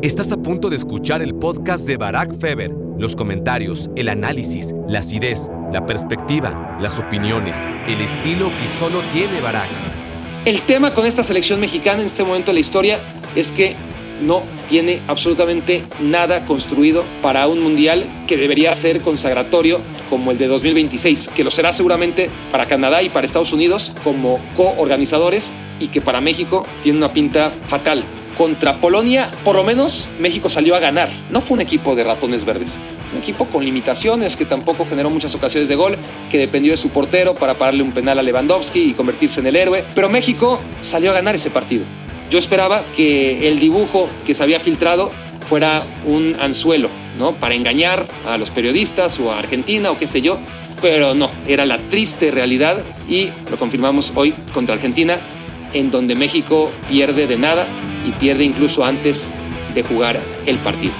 Estás a punto de escuchar el podcast de Barack Feber. Los comentarios, el análisis, la acidez, la perspectiva, las opiniones, el estilo que solo tiene Barack. El tema con esta selección mexicana en este momento de la historia es que no tiene absolutamente nada construido para un mundial que debería ser consagratorio como el de 2026, que lo será seguramente para Canadá y para Estados Unidos como coorganizadores y que para México tiene una pinta fatal. Contra Polonia, por lo menos México salió a ganar. No fue un equipo de ratones verdes. Un equipo con limitaciones que tampoco generó muchas ocasiones de gol, que dependió de su portero para pararle un penal a Lewandowski y convertirse en el héroe. Pero México salió a ganar ese partido. Yo esperaba que el dibujo que se había filtrado fuera un anzuelo, ¿no? Para engañar a los periodistas o a Argentina o qué sé yo, pero no, era la triste realidad y lo confirmamos hoy contra Argentina, en donde México pierde de nada y pierde incluso antes de jugar el partido.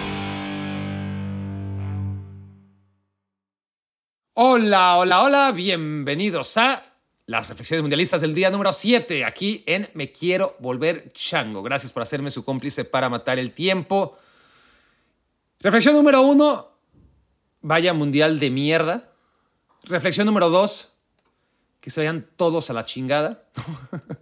Hola, hola, hola, bienvenidos a las reflexiones mundialistas del día número 7, aquí en Me Quiero Volver Chango. Gracias por hacerme su cómplice para matar el tiempo. Reflexión número 1, vaya mundial de mierda. Reflexión número 2, que se vayan todos a la chingada.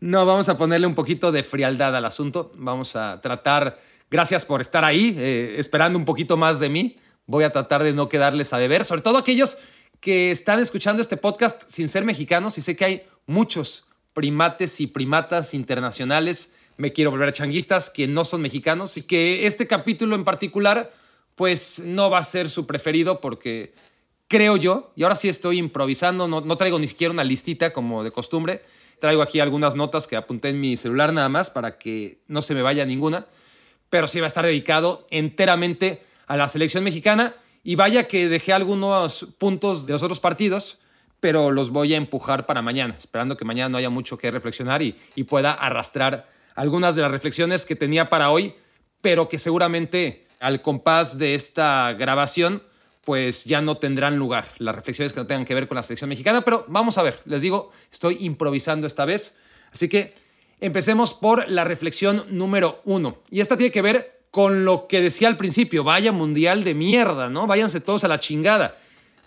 no, vamos a ponerle un poquito de frialdad al asunto. Vamos a tratar, gracias por estar ahí, eh, esperando un poquito más de mí. Voy a tratar de no quedarles a deber, sobre todo aquellos que están escuchando este podcast sin ser mexicanos y sé que hay muchos primates y primatas internacionales, me quiero volver a changuistas, que no son mexicanos y que este capítulo en particular pues no va a ser su preferido porque creo yo, y ahora sí estoy improvisando, no, no traigo ni siquiera una listita como de costumbre, traigo aquí algunas notas que apunté en mi celular nada más para que no se me vaya ninguna, pero sí va a estar dedicado enteramente a la selección mexicana. Y vaya que dejé algunos puntos de los otros partidos, pero los voy a empujar para mañana, esperando que mañana no haya mucho que reflexionar y, y pueda arrastrar algunas de las reflexiones que tenía para hoy, pero que seguramente al compás de esta grabación, pues ya no tendrán lugar las reflexiones que no tengan que ver con la selección mexicana, pero vamos a ver, les digo, estoy improvisando esta vez, así que empecemos por la reflexión número uno, y esta tiene que ver con lo que decía al principio, vaya mundial de mierda, ¿no? Váyanse todos a la chingada.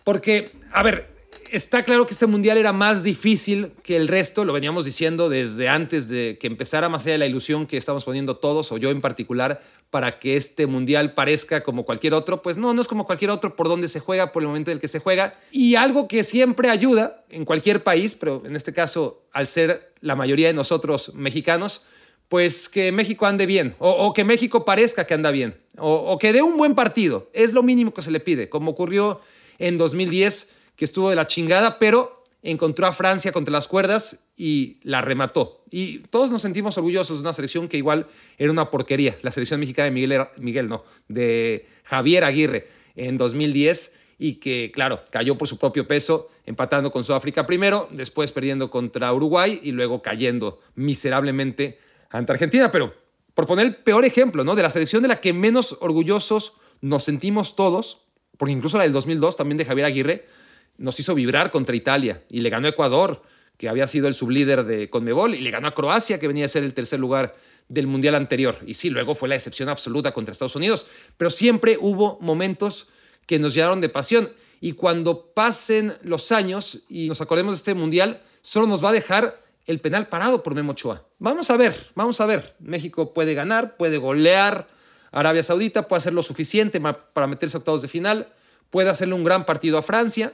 Porque, a ver, está claro que este mundial era más difícil que el resto, lo veníamos diciendo desde antes de que empezara, más allá de la ilusión que estamos poniendo todos, o yo en particular, para que este mundial parezca como cualquier otro. Pues no, no es como cualquier otro por donde se juega, por el momento en el que se juega. Y algo que siempre ayuda en cualquier país, pero en este caso, al ser la mayoría de nosotros mexicanos, pues que México ande bien, o, que México parezca que anda bien, o, o, que dé un buen partido. Es lo mínimo que se le pide, como ocurrió en 2010, que estuvo de la chingada, pero encontró a Francia contra las cuerdas y la remató. Y todos nos sentimos orgullosos de una selección que igual era una porquería, la selección mexicana de Miguel, Miguel no, de Javier Aguirre en 2010 y que, claro, cayó por su propio peso, empatando con Sudáfrica primero, después perdiendo contra Uruguay y luego cayendo miserablemente ante Argentina, pero por poner el peor ejemplo, ¿no? De la selección de la que menos orgullosos nos sentimos todos, porque incluso la del 2002 también de Javier Aguirre nos hizo vibrar contra Italia y le ganó Ecuador, que había sido el sublíder de Conmebol, y le ganó a Croacia, que venía a ser el tercer lugar del Mundial anterior. Y sí, luego fue la excepción absoluta contra Estados Unidos, pero siempre hubo momentos que nos llenaron de pasión. Y cuando pasen los años y nos acordemos de este Mundial, solo nos va a dejar el penal parado por Memo Ochoa. Vamos a ver, vamos a ver. México puede ganar, puede golear. Arabia Saudita puede hacer lo suficiente para meterse a octavos de final. Puede hacerle un gran partido a Francia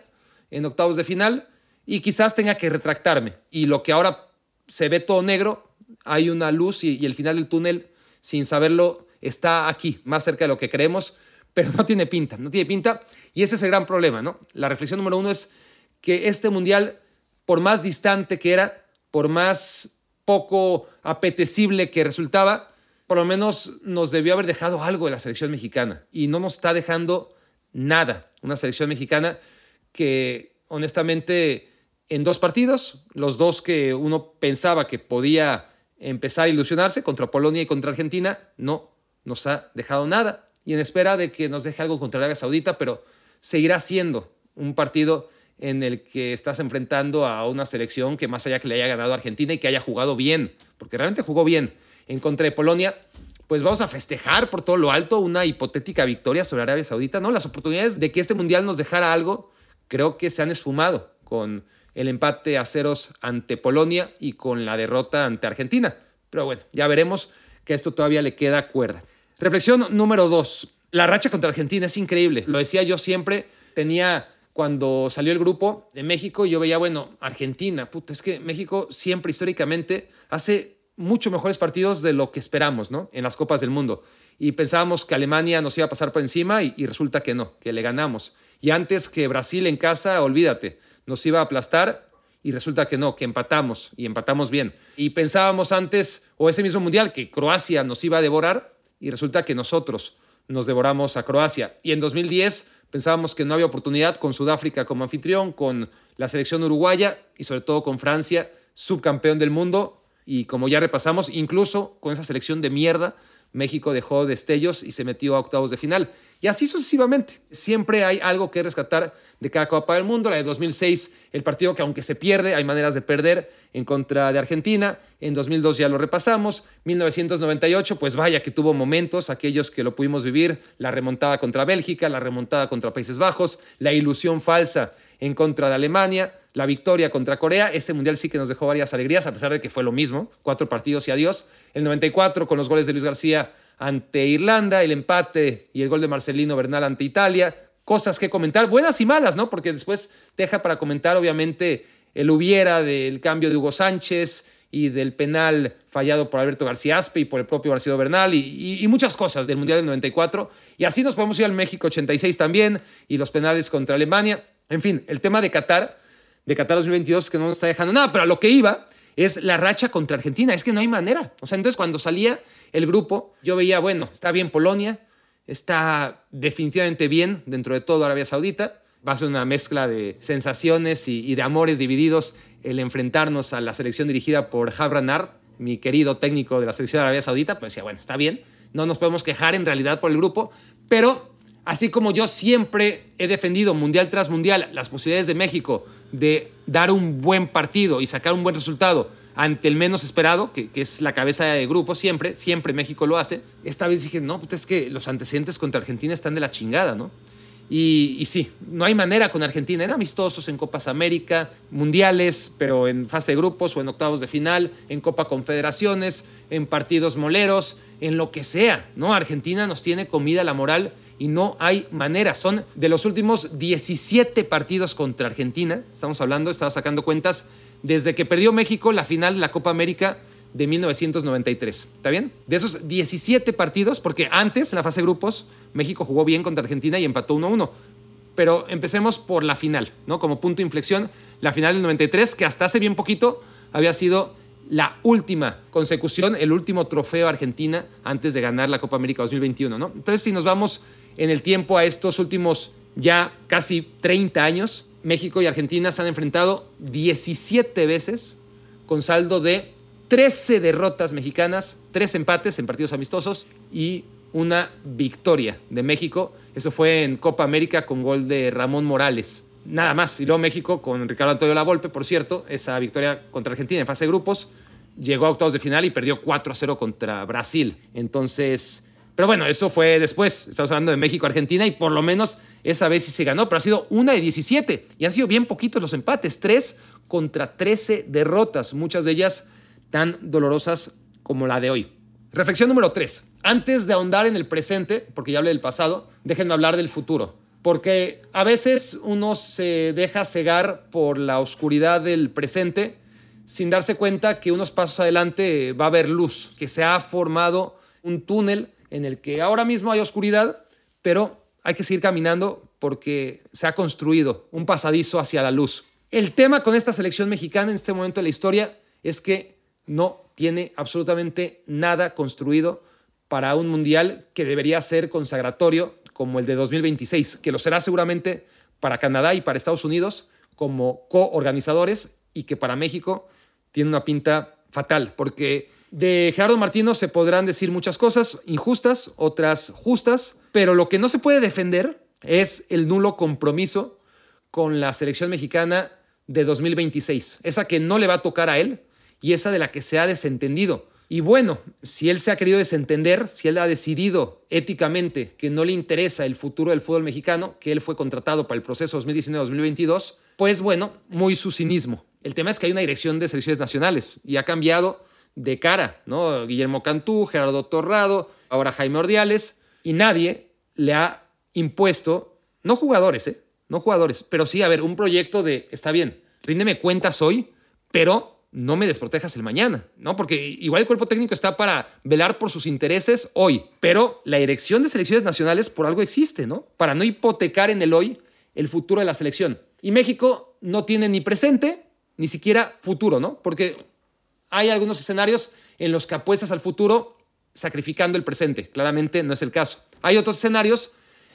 en octavos de final. Y quizás tenga que retractarme. Y lo que ahora se ve todo negro, hay una luz y, el final del túnel, sin saberlo, está aquí, más cerca de lo que creemos. Pero no tiene pinta, no tiene pinta. Y ese es el gran problema, ¿no? La reflexión número uno es que este mundial, por más distante que era, por más poco apetecible que resultaba, por lo menos nos debió haber dejado algo de la selección mexicana y no nos está dejando nada. Una selección mexicana que honestamente en dos partidos, los dos que uno pensaba que podía empezar a ilusionarse contra Polonia y contra Argentina, no nos ha dejado nada y en espera de que nos deje algo contra Arabia Saudita, pero seguirá siendo un partido en el que estás enfrentando a una selección que más allá que le haya ganado Argentina y que haya jugado bien, porque realmente jugó bien en contra de Polonia, pues vamos a festejar por todo lo alto una hipotética victoria sobre Arabia Saudita, ¿no? Las oportunidades de que este mundial nos dejara algo, creo que se han esfumado con el empate a ceros ante Polonia y con la derrota ante Argentina. Pero bueno, ya veremos que esto todavía le queda cuerda. Reflexión número dos. La racha contra Argentina es increíble. Lo decía yo siempre, tenía cuando salió el grupo de México, yo veía, bueno, Argentina, puta, es que México siempre históricamente hace mucho mejores partidos de lo que esperamos, ¿no? En las Copas del Mundo. Y pensábamos que Alemania nos iba a pasar por encima y, resulta que no, que le ganamos. Y antes que Brasil en casa, olvídate, nos iba a aplastar y resulta que no, que empatamos y empatamos bien. Y pensábamos antes, o ese mismo mundial, que Croacia nos iba a devorar y resulta que nosotros nos devoramos a Croacia. Y en 2010 pensábamos que no había oportunidad con Sudáfrica como anfitrión, con la selección uruguaya y sobre todo con Francia, subcampeón del mundo, y como ya repasamos, incluso con esa selección de mierda, México dejó destellos y se metió a octavos de final. Y así sucesivamente. Siempre hay algo que rescatar de cada Copa del Mundo. La de 2006, el partido que aunque se pierde, hay maneras de perder en contra de Argentina. En 2002 ya lo repasamos. 1998, pues vaya que tuvo momentos, aquellos que lo pudimos vivir. La remontada contra Bélgica, la remontada contra Países Bajos, la ilusión falsa en contra de Alemania, la victoria contra Corea. Ese mundial sí que nos dejó varias alegrías, a pesar de que fue lo mismo, cuatro partidos y adiós. El 94 con los goles de Luis García ante Irlanda, el empate y el gol de Marcelino Bernal ante Italia. Cosas que comentar, buenas y malas, ¿no? Porque después deja para comentar, obviamente, el hubiera del cambio de Hugo Sánchez y del penal fallado por Alberto García Aspe y por el propio Marcelo Bernal y, y, muchas cosas del Mundial del 94. Y así nos podemos ir al México 86 también y los penales contra Alemania. En fin, el tema de Qatar, de Qatar 2022, que no nos está dejando nada, pero a lo que iba es la racha contra Argentina. Es que no hay manera. O sea, entonces cuando salía el grupo, yo veía, bueno, está bien Polonia, está definitivamente bien dentro de todo Arabia Saudita. Va a ser una mezcla de sensaciones y, de amores divididos el enfrentarnos a la selección dirigida por Habranard, mi querido técnico de la selección de Arabia Saudita. Pues decía, bueno, está bien, no nos podemos quejar en realidad por el grupo, pero Así como yo siempre he defendido mundial tras mundial las posibilidades de México de dar un buen partido y sacar un buen resultado ante el menos esperado, que, es la cabeza de grupo siempre, siempre México lo hace. Esta vez dije, no, pues es que los antecedentes contra Argentina están de la chingada, ¿no? Y, sí, no hay manera con Argentina. Eran amistosos en Copas América, mundiales, pero en fase de grupos o en octavos de final, en Copa Confederaciones, en partidos moleros, en lo que sea, ¿no? Argentina nos tiene comida la moral y no hay manera. Son de los últimos 17 partidos contra Argentina, estamos hablando, estaba sacando cuentas, desde que perdió México la final de la Copa América de 1993. ¿Está bien? De esos 17 partidos, porque antes, en la fase de grupos, México jugó bien contra Argentina y empató 1-1. Pero empecemos por la final, ¿no? Como punto de inflexión, la final del 93, que hasta hace bien poquito había sido la última consecución, el último trofeo Argentina antes de ganar la Copa América 2021, ¿no? Entonces, si nos vamos en el tiempo a estos últimos ya casi 30 años, México y Argentina se han enfrentado 17 veces con saldo de 13 derrotas mexicanas, 3 empates en partidos amistosos y una victoria de México. Eso fue en Copa América con gol de Ramón Morales. Nada más. Y luego México con Ricardo Antonio Lavolpe, por cierto, esa victoria contra Argentina en fase de grupos. Llegó a octavos de final y perdió 4 a 0 contra Brasil. Entonces, pero bueno, eso fue después. Estamos hablando de México-Argentina y por lo menos esa vez sí se ganó, pero ha sido una de 17 y han sido bien poquitos los empates. 3 contra 13 derrotas, muchas de ellas tan dolorosas como la de hoy. Reflexión número 3. Antes de ahondar en el presente, porque ya hablé del pasado, déjenme hablar del futuro. Porque a veces uno se deja cegar por la oscuridad del presente sin darse cuenta que unos pasos adelante va a haber luz, que se ha formado un túnel en el que ahora mismo hay oscuridad, pero hay que seguir caminando porque se ha construido un pasadizo hacia la luz. El tema con esta selección mexicana en este momento de la historia es que no tiene absolutamente nada construido para un mundial que debería ser consagratorio como el de 2026, que lo será seguramente para Canadá y para Estados Unidos como coorganizadores y que para México tiene una pinta fatal, porque de Gerardo Martino se podrán decir muchas cosas injustas, otras justas, pero lo que no se puede defender es el nulo compromiso con la selección mexicana de 2026, esa que no le va a tocar a él y esa de la que se ha desentendido Y bueno, si él se ha querido desentender, si él ha decidido éticamente que no le interesa el futuro del fútbol mexicano, que él fue contratado para el proceso 2019-2022, pues bueno, muy su cinismo. El tema es que hay una dirección de selecciones nacionales y ha cambiado de cara, ¿no? Guillermo Cantú, Gerardo Torrado, ahora Jaime Ordiales, y nadie le ha impuesto, no jugadores, ¿eh? No jugadores, pero sí, a ver, un proyecto de, está bien, ríndeme cuentas hoy, pero no me desprotejas el mañana, ¿no? Porque igual el cuerpo técnico está para velar por sus intereses hoy, pero la dirección de selecciones nacionales por algo existe, ¿no? Para no hipotecar en el hoy el futuro de la selección. Y México no tiene ni presente ni siquiera futuro, ¿no? Porque hay algunos escenarios en los que apuestas al futuro sacrificando el presente. Claramente no es el caso. Hay otros escenarios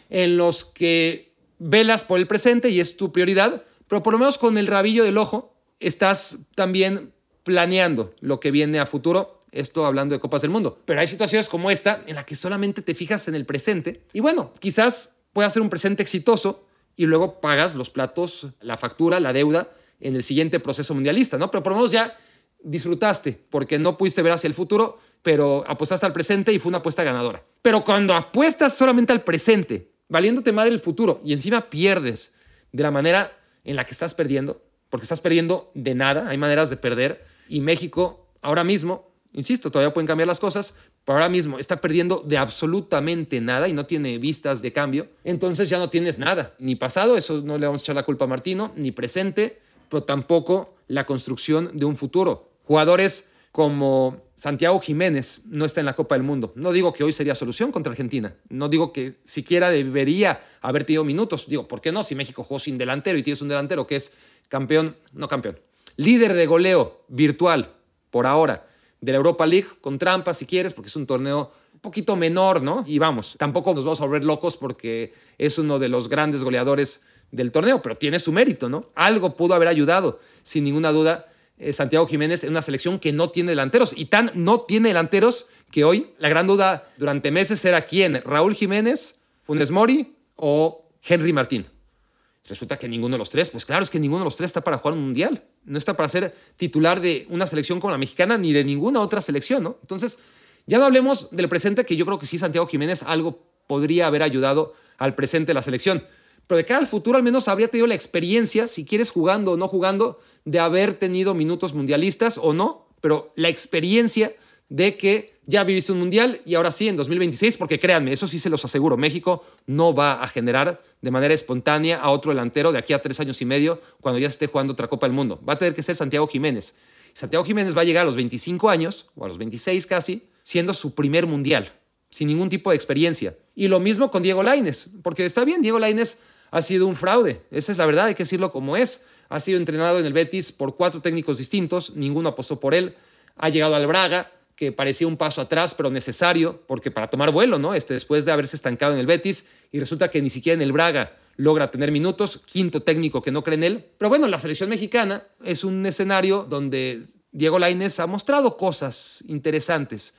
en los que velas por el presente y es tu prioridad, pero por lo menos con el rabillo del ojo estás también planeando lo que viene a futuro. Esto hablando de Copas del Mundo. Pero hay situaciones como esta en la que solamente te fijas en el presente. Y bueno, quizás pueda ser un presente exitoso y luego pagas los platos, la factura, la deuda en el siguiente proceso mundialista, ¿no? Pero por lo menos ya disfrutaste porque no pudiste ver hacia el futuro, pero apostaste al presente y fue una apuesta ganadora. Pero cuando apuestas solamente al presente, valiéndote más del futuro y encima pierdes de la manera en la que estás perdiendo, porque estás perdiendo de nada, hay maneras de perder, y México ahora mismo, insisto, todavía pueden cambiar las cosas, pero ahora mismo está perdiendo de absolutamente nada y no tiene vistas de cambio, entonces ya no tienes nada, ni pasado, eso no le vamos a echar la culpa a Martino, ni presente, pero tampoco la construcción de un futuro. Jugadores como Santiago Jiménez no está en la Copa del Mundo. No digo que hoy sería solución contra Argentina. No digo que siquiera debería haber tenido minutos. Digo, ¿por qué no? Si México jugó sin delantero y tienes un delantero que es campeón, no campeón, líder de goleo virtual por ahora de la Europa League, con trampa si quieres, porque es un torneo un poquito menor, ¿no? Y vamos, tampoco nos vamos a volver locos porque es uno de los grandes goleadores del torneo, pero tiene su mérito, ¿no? Algo pudo haber ayudado, sin ninguna duda, eh, Santiago Jiménez en una selección que no tiene delanteros y tan no tiene delanteros que hoy la gran duda durante meses era quién, Raúl Jiménez, Funes Mori o Henry Martín. Resulta que ninguno de los tres, pues claro, es que ninguno de los tres está para jugar un mundial. No está para ser titular de una selección como la mexicana ni de ninguna otra selección, ¿no? Entonces, ya no hablemos del presente, que yo creo que sí, Santiago Jiménez algo podría haber ayudado al presente de la selección. Pero de cara al futuro, al menos habría tenido la experiencia, si quieres jugando o no jugando, de haber tenido minutos mundialistas o no, pero la experiencia de que ya viviste un mundial y ahora sí, en 2026, porque créanme, eso sí se los aseguro, México no va a generar de manera espontánea a otro delantero de aquí a tres años y medio cuando ya esté jugando otra Copa del Mundo. Va a tener que ser Santiago Jiménez. Santiago Jiménez va a llegar a los 25 años, o a los 26 casi, siendo su primer mundial, sin ningún tipo de experiencia. Y lo mismo con Diego Laines, porque está bien, Diego Laines ha sido un fraude, esa es la verdad, hay que decirlo como es. Ha sido entrenado en el Betis por cuatro técnicos distintos, ninguno apostó por él. Ha llegado al Braga, que parecía un paso atrás, pero necesario, porque para tomar vuelo, ¿no? Este, después de haberse estancado en el Betis, y resulta que ni siquiera en el Braga logra tener minutos, quinto técnico que no cree en él. Pero bueno, la selección mexicana es un escenario donde Diego Lainez ha mostrado cosas interesantes.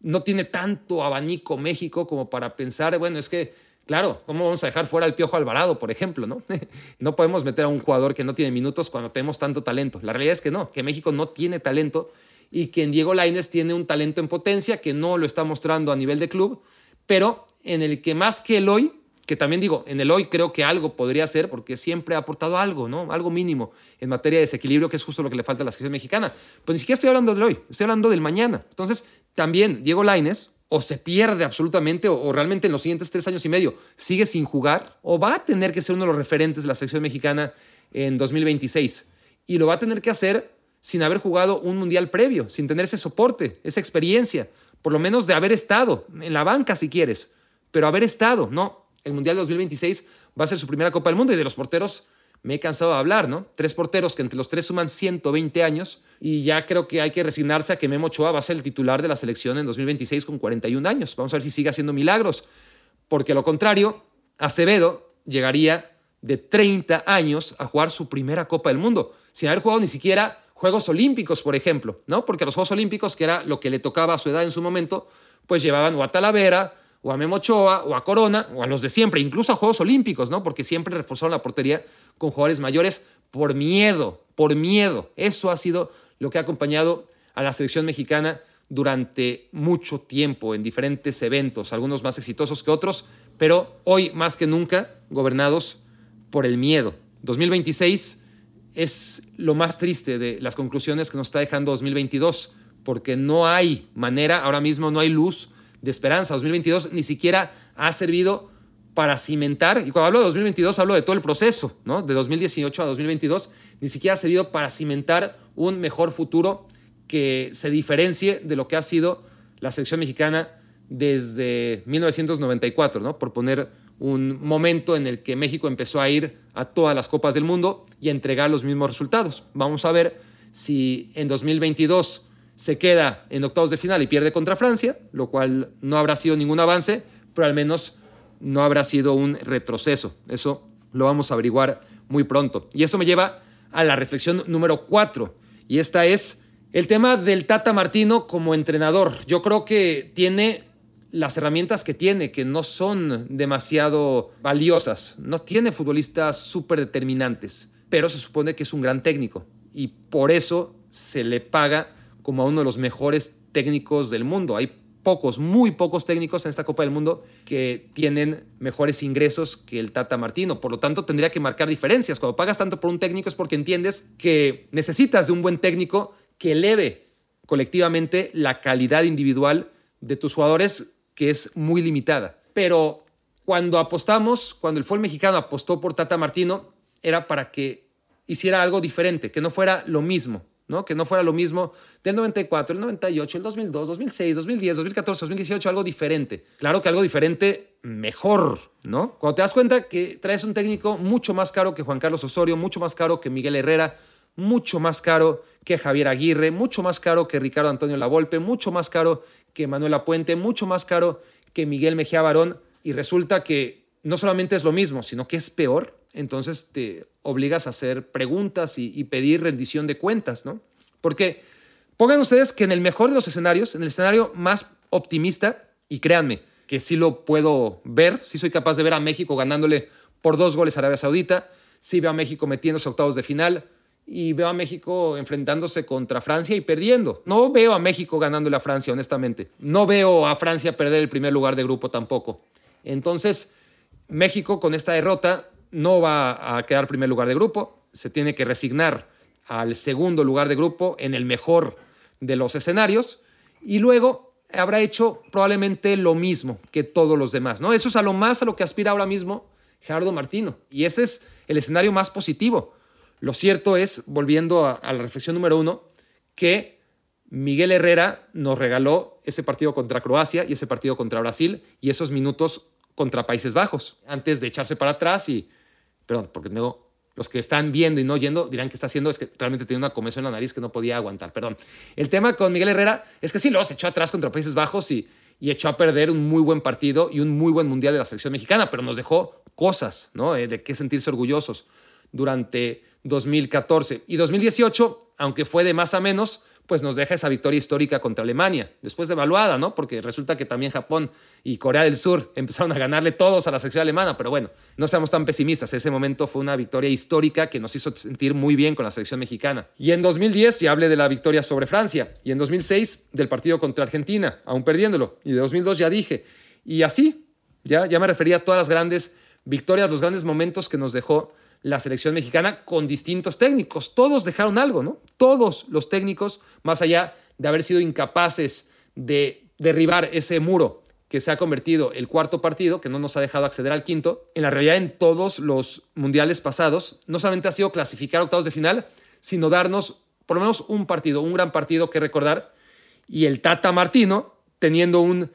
No tiene tanto abanico México como para pensar, bueno, es que, claro, ¿cómo vamos a dejar fuera al Piojo Alvarado, por ejemplo? ¿no? no podemos meter a un jugador que no tiene minutos cuando tenemos tanto talento. La realidad es que no, que México no tiene talento y que en Diego Laines tiene un talento en potencia que no lo está mostrando a nivel de club, pero en el que más que el hoy, que también digo, en el hoy creo que algo podría ser porque siempre ha aportado algo, ¿no? Algo mínimo en materia de desequilibrio, que es justo lo que le falta a la selección mexicana. Pues ni siquiera estoy hablando del hoy, estoy hablando del mañana. Entonces, también Diego Laines o se pierde absolutamente o, realmente en los siguientes tres años y medio sigue sin jugar o va a tener que ser uno de los referentes de la selección mexicana en 2026. Y lo va a tener que hacer sin haber jugado un mundial previo, sin tener ese soporte, esa experiencia, por lo menos de haber estado en la banca si quieres, pero haber estado, no, el mundial de 2026 va a ser su primera Copa del Mundo y de los porteros me he cansado de hablar, ¿no? Tres porteros que entre los tres suman 120 años y ya creo que hay que resignarse a que Memo Ochoa va a ser el titular de la selección en 2026 con 41 años. Vamos a ver si sigue haciendo milagros, porque lo contrario, Acevedo llegaría de 30 años a jugar su primera Copa del Mundo, sin haber jugado ni siquiera Juegos Olímpicos, por ejemplo, ¿no? Porque los Juegos Olímpicos, que era lo que le tocaba a su edad en su momento, pues llevaban o a Talavera, o a Memochoa, o a Corona, o a los de siempre, incluso a Juegos Olímpicos, ¿no? Porque siempre reforzaron la portería con jugadores mayores por miedo, por miedo. Eso ha sido lo que ha acompañado a la selección mexicana durante mucho tiempo en diferentes eventos, algunos más exitosos que otros, pero hoy más que nunca gobernados por el miedo. 2026 es lo más triste de las conclusiones que nos está dejando 2022, porque no hay manera, ahora mismo no hay luz de esperanza. 2022 ni siquiera ha servido para cimentar, y cuando hablo de 2022 hablo de todo el proceso, ¿no? De 2018 a 2022, ni siquiera ha servido para cimentar un mejor futuro que se diferencie de lo que ha sido la selección mexicana desde 1994, ¿no? Por poner un momento en el que México empezó a ir a todas las copas del mundo y a entregar los mismos resultados. Vamos a ver si en 2022 se queda en octavos de final y pierde contra Francia, lo cual no habrá sido ningún avance, pero al menos no habrá sido un retroceso. Eso lo vamos a averiguar muy pronto. Y eso me lleva a la reflexión número cuatro, y esta es el tema del Tata Martino como entrenador. Yo creo que tiene las herramientas que tiene, que no son demasiado valiosas. No tiene futbolistas súper determinantes, pero se supone que es un gran técnico y por eso se le paga como a uno de los mejores técnicos del mundo. Hay pocos, muy pocos técnicos en esta Copa del Mundo que tienen mejores ingresos que el Tata Martino. Por lo tanto, tendría que marcar diferencias. Cuando pagas tanto por un técnico es porque entiendes que necesitas de un buen técnico que eleve colectivamente la calidad individual de tus jugadores que es muy limitada. Pero cuando apostamos, cuando el fútbol mexicano apostó por Tata Martino, era para que hiciera algo diferente, que no fuera lo mismo, ¿no? Que no fuera lo mismo del 94, el 98, el 2002, 2006, 2010, 2014, 2018, algo diferente. Claro que algo diferente mejor, ¿no? Cuando te das cuenta que traes un técnico mucho más caro que Juan Carlos Osorio, mucho más caro que Miguel Herrera, mucho más caro que Javier Aguirre, mucho más caro que Ricardo Antonio Lavolpe, mucho más caro que Manuela Puente, mucho más caro que Miguel Mejía Barón, y resulta que no solamente es lo mismo, sino que es peor, entonces te obligas a hacer preguntas y, pedir rendición de cuentas, ¿no? Porque pongan ustedes que en el mejor de los escenarios, en el escenario más optimista, y créanme que sí lo puedo ver, sí soy capaz de ver a México ganándole por dos goles a Arabia Saudita, sí veo a México metiéndose octavos de final, y veo a México enfrentándose contra Francia y perdiendo. No veo a México ganándole a Francia, honestamente. No veo a Francia perder el primer lugar de grupo tampoco. Entonces, México con esta derrota no va a quedar primer lugar de grupo, se tiene que resignar al segundo lugar de grupo en el mejor de los escenarios y luego habrá hecho probablemente lo mismo que todos los demás, ¿no? Eso es a lo más a lo que aspira ahora mismo Gerardo Martino y ese es el escenario más positivo. Lo cierto es, volviendo a, la reflexión número uno, que Miguel Herrera nos regaló ese partido contra Croacia y ese partido contra Brasil y esos minutos contra Países Bajos, antes de echarse para atrás y, perdón, porque no, los que están viendo y no oyendo dirán que está haciendo es que realmente tiene una comezón en la nariz que no podía aguantar, perdón. El tema con Miguel Herrera es que sí, luego se echó atrás contra Países Bajos y, y echó a perder un muy buen partido y un muy buen mundial de la selección mexicana, pero nos dejó cosas, ¿no? Eh, de qué sentirse orgullosos durante 2014. Y 2018, aunque fue de más a menos, pues nos deja esa victoria histórica contra Alemania, después de evaluada, ¿no? Porque resulta que también Japón y Corea del Sur empezaron a ganarle todos a la sección alemana, pero bueno, no seamos tan pesimistas, ese momento fue una victoria histórica que nos hizo sentir muy bien con la selección mexicana. Y en 2010 ya hablé de la victoria sobre Francia, y en 2006 del partido contra Argentina, aún perdiéndolo, y de 2002 ya dije, y así, ya, ya me refería a todas las grandes victorias, los grandes momentos que nos dejó la selección mexicana con distintos técnicos. Todos dejaron algo, ¿no? Todos los técnicos, más allá de haber sido incapaces de derribar ese muro que se ha convertido el cuarto partido, que no nos ha dejado acceder al quinto, en la realidad en todos los mundiales pasados, no solamente ha sido clasificar octavos de final, sino darnos por lo menos un partido, un gran partido que recordar, y el Tata Martino teniendo un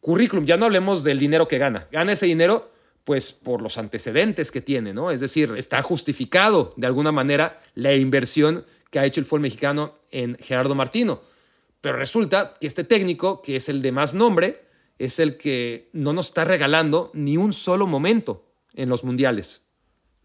currículum, ya no hablemos del dinero que gana, gana ese dinero pues por los antecedentes que tiene, ¿no? Es decir, está justificado de alguna manera la inversión que ha hecho el fútbol mexicano en Gerardo Martino. Pero resulta que este técnico, que es el de más nombre, es el que no nos está regalando ni un solo momento en los mundiales.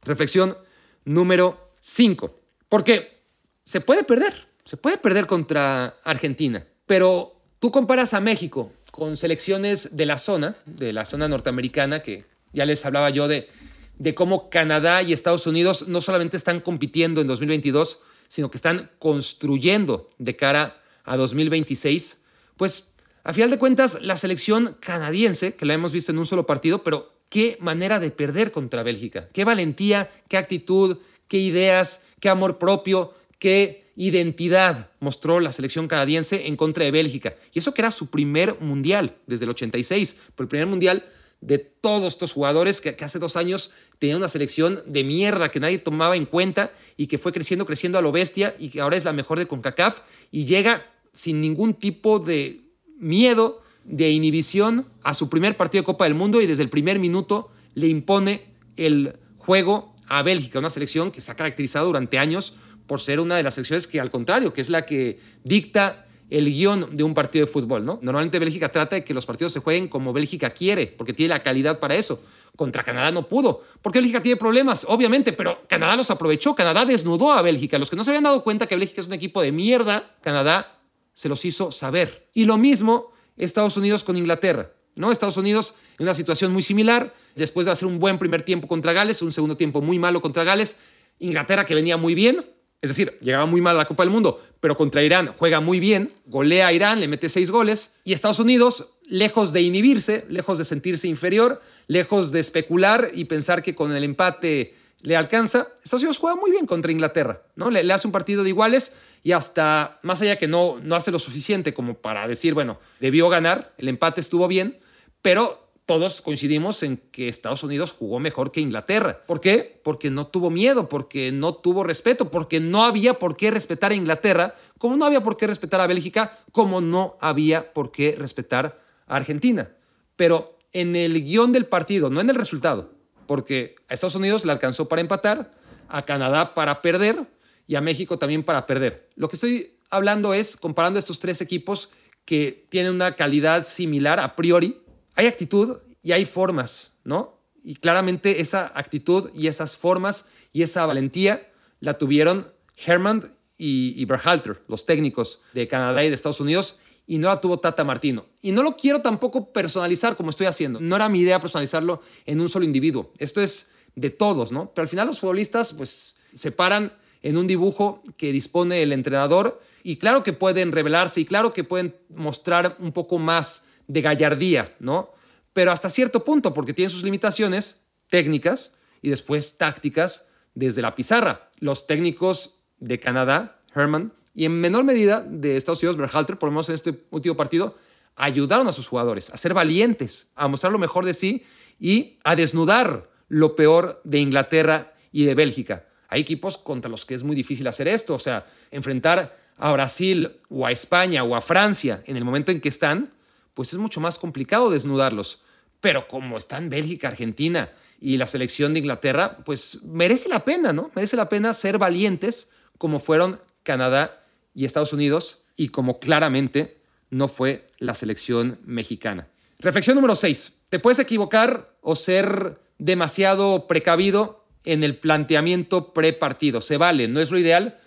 Reflexión número 5. Porque se puede perder, se puede perder contra Argentina, pero tú comparas a México con selecciones de la zona, de la zona norteamericana, que ya les hablaba yo de, de cómo Canadá y Estados Unidos no solamente están compitiendo en 2022, sino que están construyendo de cara a 2026 pues a final de cuentas la selección canadiense, que la hemos visto en un solo partido, pero qué manera de perder contra Bélgica, qué valentía, qué actitud, qué ideas, qué amor propio, qué identidad mostró la selección canadiense en contra de Bélgica. Y eso que era su primer mundial desde el 86, pero el primer mundial de todos estos jugadores que, hace dos años tenían una selección de mierda que nadie tomaba en cuenta y que fue creciendo, creciendo a lo bestia y que ahora es la mejor de CONCACAF y llega sin ningún tipo de miedo, de inhibición a su primer partido de Copa del Mundo y desde el primer minuto le impone el juego a Bélgica, una selección que se ha caracterizado durante años por ser una de las selecciones que al contrario, que es la que dicta el guion de un partido de fútbol, ¿no? Normalmente Bélgica trata de que los partidos se jueguen como Bélgica quiere, porque tiene la calidad para eso. Contra Canadá no pudo, porque Bélgica tiene problemas, obviamente, pero Canadá los aprovechó, Canadá desnudó a Bélgica. Los que no se habían dado cuenta que Bélgica es un equipo de mierda, Canadá se los hizo saber. Y lo mismo Estados Unidos con Inglaterra, ¿no? Estados Unidos en una situación muy similar, después de hacer un buen primer tiempo contra Gales, un segundo tiempo muy malo contra Gales, Inglaterra que venía muy bien, es decir, llegaba muy mal a la Copa del Mundo, pero contra Irán juega muy bien, golea a Irán, le mete seis goles. Y Estados Unidos, lejos de inhibirse, lejos de sentirse inferior, lejos de especular y pensar que con el empate le alcanza, Estados Unidos juega muy bien contra Inglaterra, ¿no? Le, le hace un partido de iguales y hasta más allá que no, no hace lo suficiente como para decir, bueno, debió ganar, el empate estuvo bien, pero todos coincidimos en que Estados Unidos jugó mejor que Inglaterra. ¿Por qué? Porque no tuvo miedo, porque no tuvo respeto, porque no había por qué respetar a Inglaterra, como no había por qué respetar a Bélgica, como no había por qué respetar a Argentina. Pero en el guion del partido, no en el resultado, porque a Estados Unidos le alcanzó para empatar, a Canadá para perder y a México también para perder. Lo que estoy hablando es comparando estos tres equipos que tienen una calidad similar a priori, hay actitud y hay formas, ¿no? Y claramente esa actitud y esas formas y esa valentía la tuvieron Herman y, y Berhalter, los técnicos de Canadá y de Estados Unidos, y no la tuvo Tata Martino. Y no lo quiero tampoco personalizar como estoy haciendo. No era mi idea personalizarlo en un solo individuo. Esto es de todos, ¿no? Pero al final los futbolistas pues se paran en un dibujo que dispone el entrenador y claro que pueden revelarse y claro que pueden mostrar un poco más de gallardía, ¿no? Pero hasta cierto punto, porque tiene sus limitaciones técnicas y después tácticas desde la pizarra. Los técnicos de Canadá, Herman, y en menor medida de Estados Unidos, Berhalter, por lo menos en este último partido, ayudaron a sus jugadores a ser valientes, a mostrar lo mejor de sí y a desnudar lo peor de Inglaterra y de Bélgica. Hay equipos contra los que es muy difícil hacer esto, o sea, enfrentar a Brasil o a España o a Francia en el momento en que están, pues es mucho más complicado desnudarlos. Pero como están Bélgica, Argentina y la selección de Inglaterra, pues merece la pena, ¿no? Merece la pena ser valientes como fueron Canadá y Estados Unidos y como claramente no fue la selección mexicana. Reflexión número 6. Te puedes equivocar o ser demasiado precavido en el planteamiento prepartido. Se vale, no es lo ideal,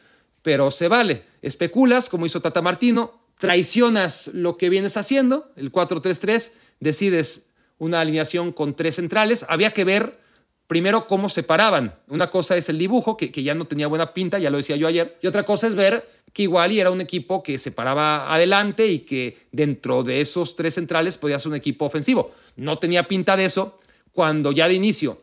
pero se vale. Especulas, como hizo Tata Martino, traicionas lo que vienes haciendo, el 4-3-3, decides una alineación con tres centrales. Había que ver primero cómo se paraban. Una cosa es el dibujo, que, ya no tenía buena pinta, ya lo decía yo ayer, y otra cosa es ver que igual y era un equipo que se paraba adelante y que dentro de esos tres centrales podía ser un equipo ofensivo. No tenía pinta de eso cuando ya de inicio,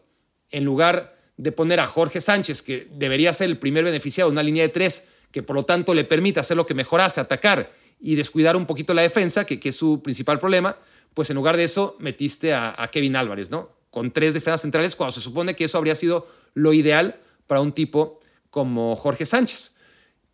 en lugar de poner a Jorge Sánchez, que debería ser el primer beneficiado de una línea de tres, que por lo tanto le permite hacer lo que mejorase, atacar y descuidar un poquito la defensa, que, es su principal problema, pues en lugar de eso metiste a, Kevin Álvarez, ¿no? Con tres defensas centrales, cuando se supone que eso habría sido lo ideal para un tipo como Jorge Sánchez.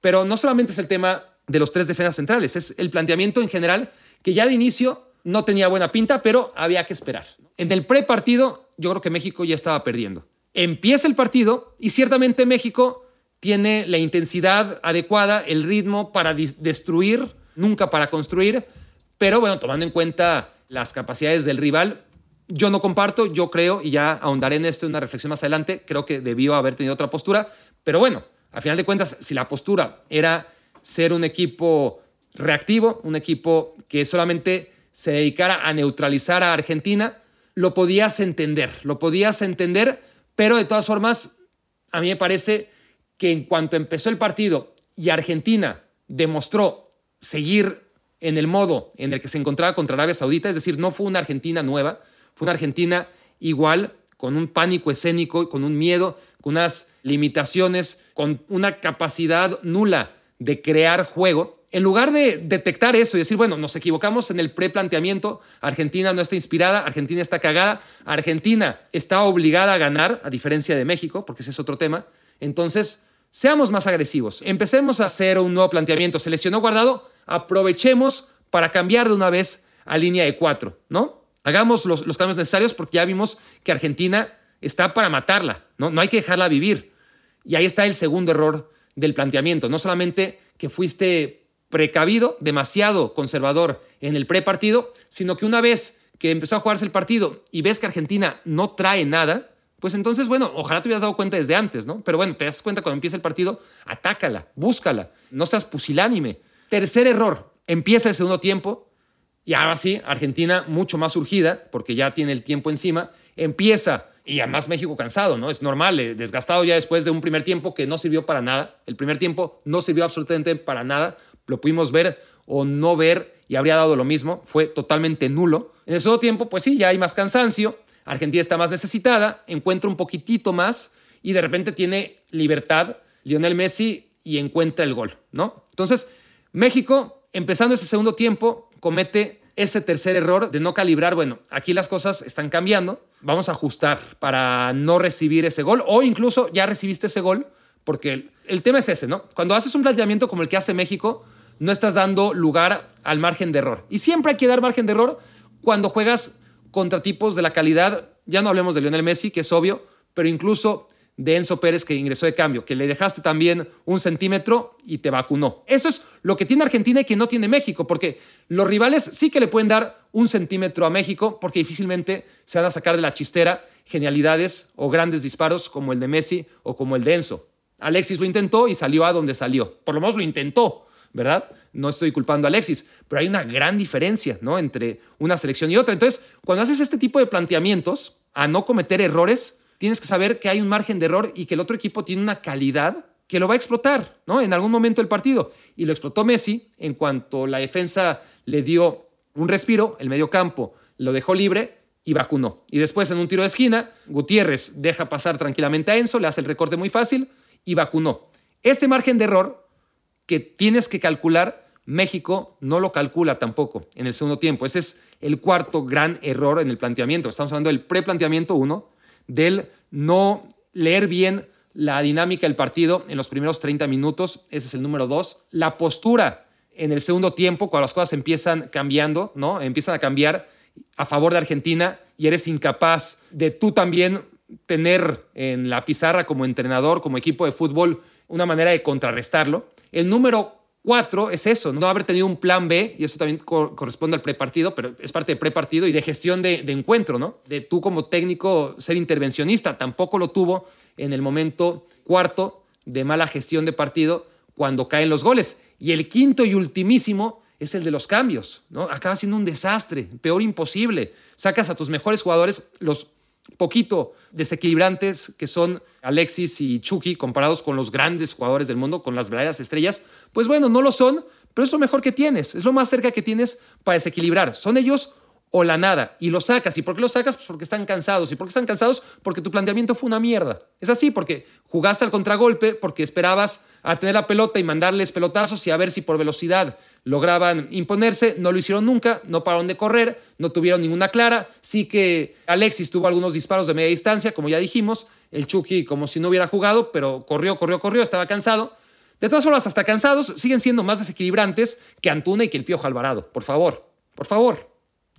Pero no solamente es el tema de los tres defensas centrales, es el planteamiento en general que ya de inicio no tenía buena pinta, pero había que esperar. En el pre-partido, yo creo que México ya estaba perdiendo. Empieza el partido y ciertamente México tiene la intensidad adecuada, el ritmo para destruir nunca para construir, pero bueno, tomando en cuenta las capacidades del rival, yo no comparto, yo creo, y ya ahondaré en esto en una reflexión más adelante, creo que debió haber tenido otra postura, pero bueno, a final de cuentas, si la postura era ser un equipo reactivo, un equipo que solamente se dedicara a neutralizar a Argentina, lo podías entender, lo podías entender, pero de todas formas, a mí me parece que en cuanto empezó el partido y Argentina demostró seguir en el modo en el que se encontraba contra Arabia Saudita, es decir, no fue una Argentina nueva, fue una Argentina igual, con un pánico escénico, con un miedo, con unas limitaciones, con una capacidad nula de crear juego. En lugar de detectar eso y decir, bueno, nos equivocamos en el preplanteamiento, Argentina no está inspirada, Argentina está cagada, Argentina está obligada a ganar, a diferencia de México, porque ese es otro tema. Entonces, seamos más agresivos, empecemos a hacer un nuevo planteamiento. Se guardado, aprovechemos para cambiar de una vez a línea de cuatro, ¿no? Hagamos los, los cambios necesarios porque ya vimos que Argentina está para matarla, ¿no? No hay que dejarla vivir. Y ahí está el segundo error del planteamiento. No solamente que fuiste precavido, demasiado conservador en el prepartido, sino que una vez que empezó a jugarse el partido y ves que Argentina no trae nada, pues entonces, bueno, ojalá te hubieras dado cuenta desde antes, ¿no? Pero bueno, te das cuenta cuando empieza el partido, atácala, búscala, no seas pusilánime. Tercer error, empieza el segundo tiempo y ahora sí, Argentina mucho más surgida, porque ya tiene el tiempo encima, empieza y además México cansado, ¿no? Es normal, eh, desgastado ya después de un primer tiempo que no sirvió para nada. El primer tiempo no sirvió absolutamente para nada. Lo pudimos ver o no ver y habría dado lo mismo. Fue totalmente nulo. En el segundo tiempo, pues sí, ya hay más cansancio. Argentina está más necesitada, encuentra un poquitito más y de repente tiene libertad Lionel Messi y encuentra el gol, ¿no? Entonces, México, empezando ese segundo tiempo, comete ese tercer error de no calibrar, bueno, aquí las cosas están cambiando, vamos a ajustar para no recibir ese gol o incluso ya recibiste ese gol, porque el, tema es ese, ¿no? Cuando haces un planteamiento como el que hace México, no estás dando lugar al margen de error. Y siempre hay que dar margen de error cuando juegas contra tipos de la calidad, ya no hablemos de Lionel Messi, que es obvio, pero incluso de Enzo Pérez que ingresó de cambio, que le dejaste también un centímetro y te vacunó. Eso es lo que tiene Argentina y que no tiene México, porque los rivales sí que le pueden dar un centímetro a México, porque difícilmente se van a sacar de la chistera genialidades o grandes disparos como el de Messi o como el de Enzo. Alexis lo intentó y salió a donde salió. Por lo menos lo intentó, ¿verdad? No estoy culpando a Alexis, pero hay una gran diferencia, ¿no? Entre una selección y otra. Entonces, cuando haces este tipo de planteamientos, a no cometer errores, tienes que saber que hay un margen de error y que el otro equipo tiene una calidad que lo va a explotar, ¿no? En algún momento del partido. Y lo explotó Messi en cuanto la defensa le dio un respiro, el medio campo lo dejó libre y vacunó. Y después en un tiro de esquina, Gutiérrez deja pasar tranquilamente a Enzo, le hace el recorte muy fácil y vacunó. Este margen de error que tienes que calcular, México no lo calcula tampoco en el segundo tiempo. Ese es el cuarto gran error en el planteamiento. Estamos hablando del preplanteamiento 1, del no leer bien la dinámica del partido en los primeros 30 minutos, ese es el número dos. La postura en el segundo tiempo, cuando las cosas empiezan cambiando, ¿no? Empiezan a cambiar a favor de Argentina y eres incapaz de tú también tener en la pizarra como entrenador, como equipo de fútbol, una manera de contrarrestarlo. El número Cuatro es eso, no haber tenido un plan B, y eso también corresponde al prepartido, pero es parte de prepartido y de gestión de, encuentro, ¿no? De tú como técnico ser intervencionista, tampoco lo tuvo en el momento cuarto de mala gestión de partido cuando caen los goles. Y el quinto y ultimísimo es el de los cambios, ¿no? Acaba siendo un desastre, peor imposible. Sacas a tus mejores jugadores, los poquito desequilibrantes que son Alexis y Chucky comparados con los grandes jugadores del mundo, con las verdaderas estrellas, pues bueno, no lo son, pero es lo mejor que tienes, es lo más cerca que tienes para desequilibrar. Son ellos o la nada y lo sacas. ¿Y por qué lo sacas? Pues porque están cansados. ¿Y por qué están cansados? Porque tu planteamiento fue una mierda. Es así, porque jugaste al contragolpe, porque esperabas a tener la pelota y mandarles pelotazos y a ver si por velocidad lograban imponerse. No lo hicieron nunca, no pararon de correr, no tuvieron ninguna clara. Sí que Alexis tuvo algunos disparos de media distancia, como ya dijimos. El Chucky como si no hubiera jugado, pero corrió, corrió, corrió, estaba cansado. De todas formas, hasta cansados, siguen siendo más desequilibrantes que Antuna y que el Piojo Alvarado. Por favor, por favor.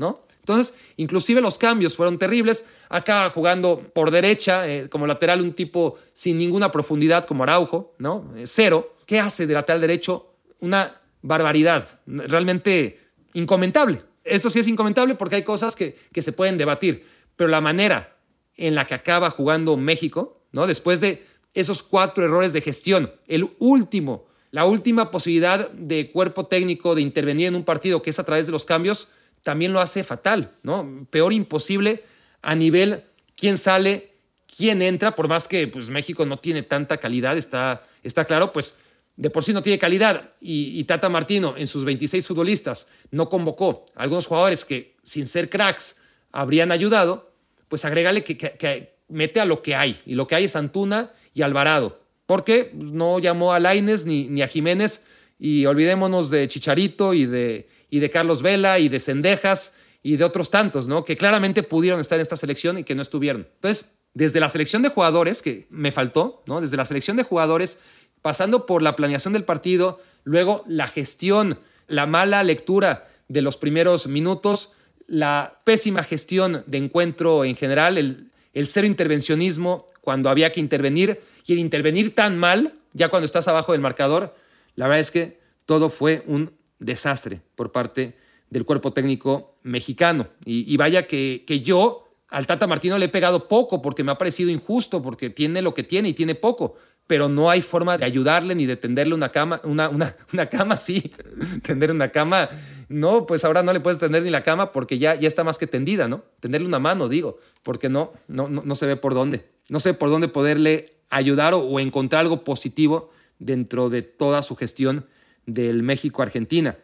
¿No? Entonces, inclusive los cambios fueron terribles. Acá jugando por derecha, eh, como lateral, un tipo sin ninguna profundidad como Araujo, ¿no? Eh, cero. ¿Qué hace de lateral derecho? Una barbaridad, realmente incomentable. Esto sí es incomentable porque hay cosas que, que se pueden debatir, pero la manera en la que acaba jugando México, ¿no? Después de esos cuatro errores de gestión, el último, la última posibilidad de cuerpo técnico de intervenir en un partido que es a través de los cambios, también lo hace fatal, ¿no? Peor imposible a nivel quién sale, quién entra, por más que pues, México no tiene tanta calidad, está, está claro, pues de por sí no tiene calidad y, Tata Martino en sus 26 futbolistas no convocó a algunos jugadores que sin ser cracks habrían ayudado, pues agrégale que, mete a lo que hay. Y lo que hay es Antuna y Alvarado. Porque no llamó a Laines ni, ni a Jiménez y olvidémonos de Chicharito y de, y de Carlos Vela y de Cendejas y de otros tantos, ¿no? Que claramente pudieron estar en esta selección y que no estuvieron. Entonces, desde la selección de jugadores, que me faltó, ¿no? Desde la selección de jugadores, pasando por la planeación del partido, luego la gestión, la mala lectura de los primeros minutos, la pésima gestión de encuentro en general, el, el cero intervencionismo cuando había que intervenir y el intervenir tan mal, ya cuando estás abajo del marcador, la verdad es que todo fue un desastre por parte del cuerpo técnico mexicano. Y, vaya que, que, yo al Tata Martino le he pegado poco porque me ha parecido injusto, porque tiene lo que tiene y tiene poco, pero no hay forma de ayudarle ni de tenderle una cama, una, una, una cama, sí, tender una cama. No, pues ahora no le puedes tender ni la cama porque ya, ya está más que tendida, ¿no? Tenderle una mano, digo, porque no, no, no, se ve por dónde. No sé por dónde poderle ayudar o, o encontrar algo positivo dentro de toda su gestión del México-Argentina.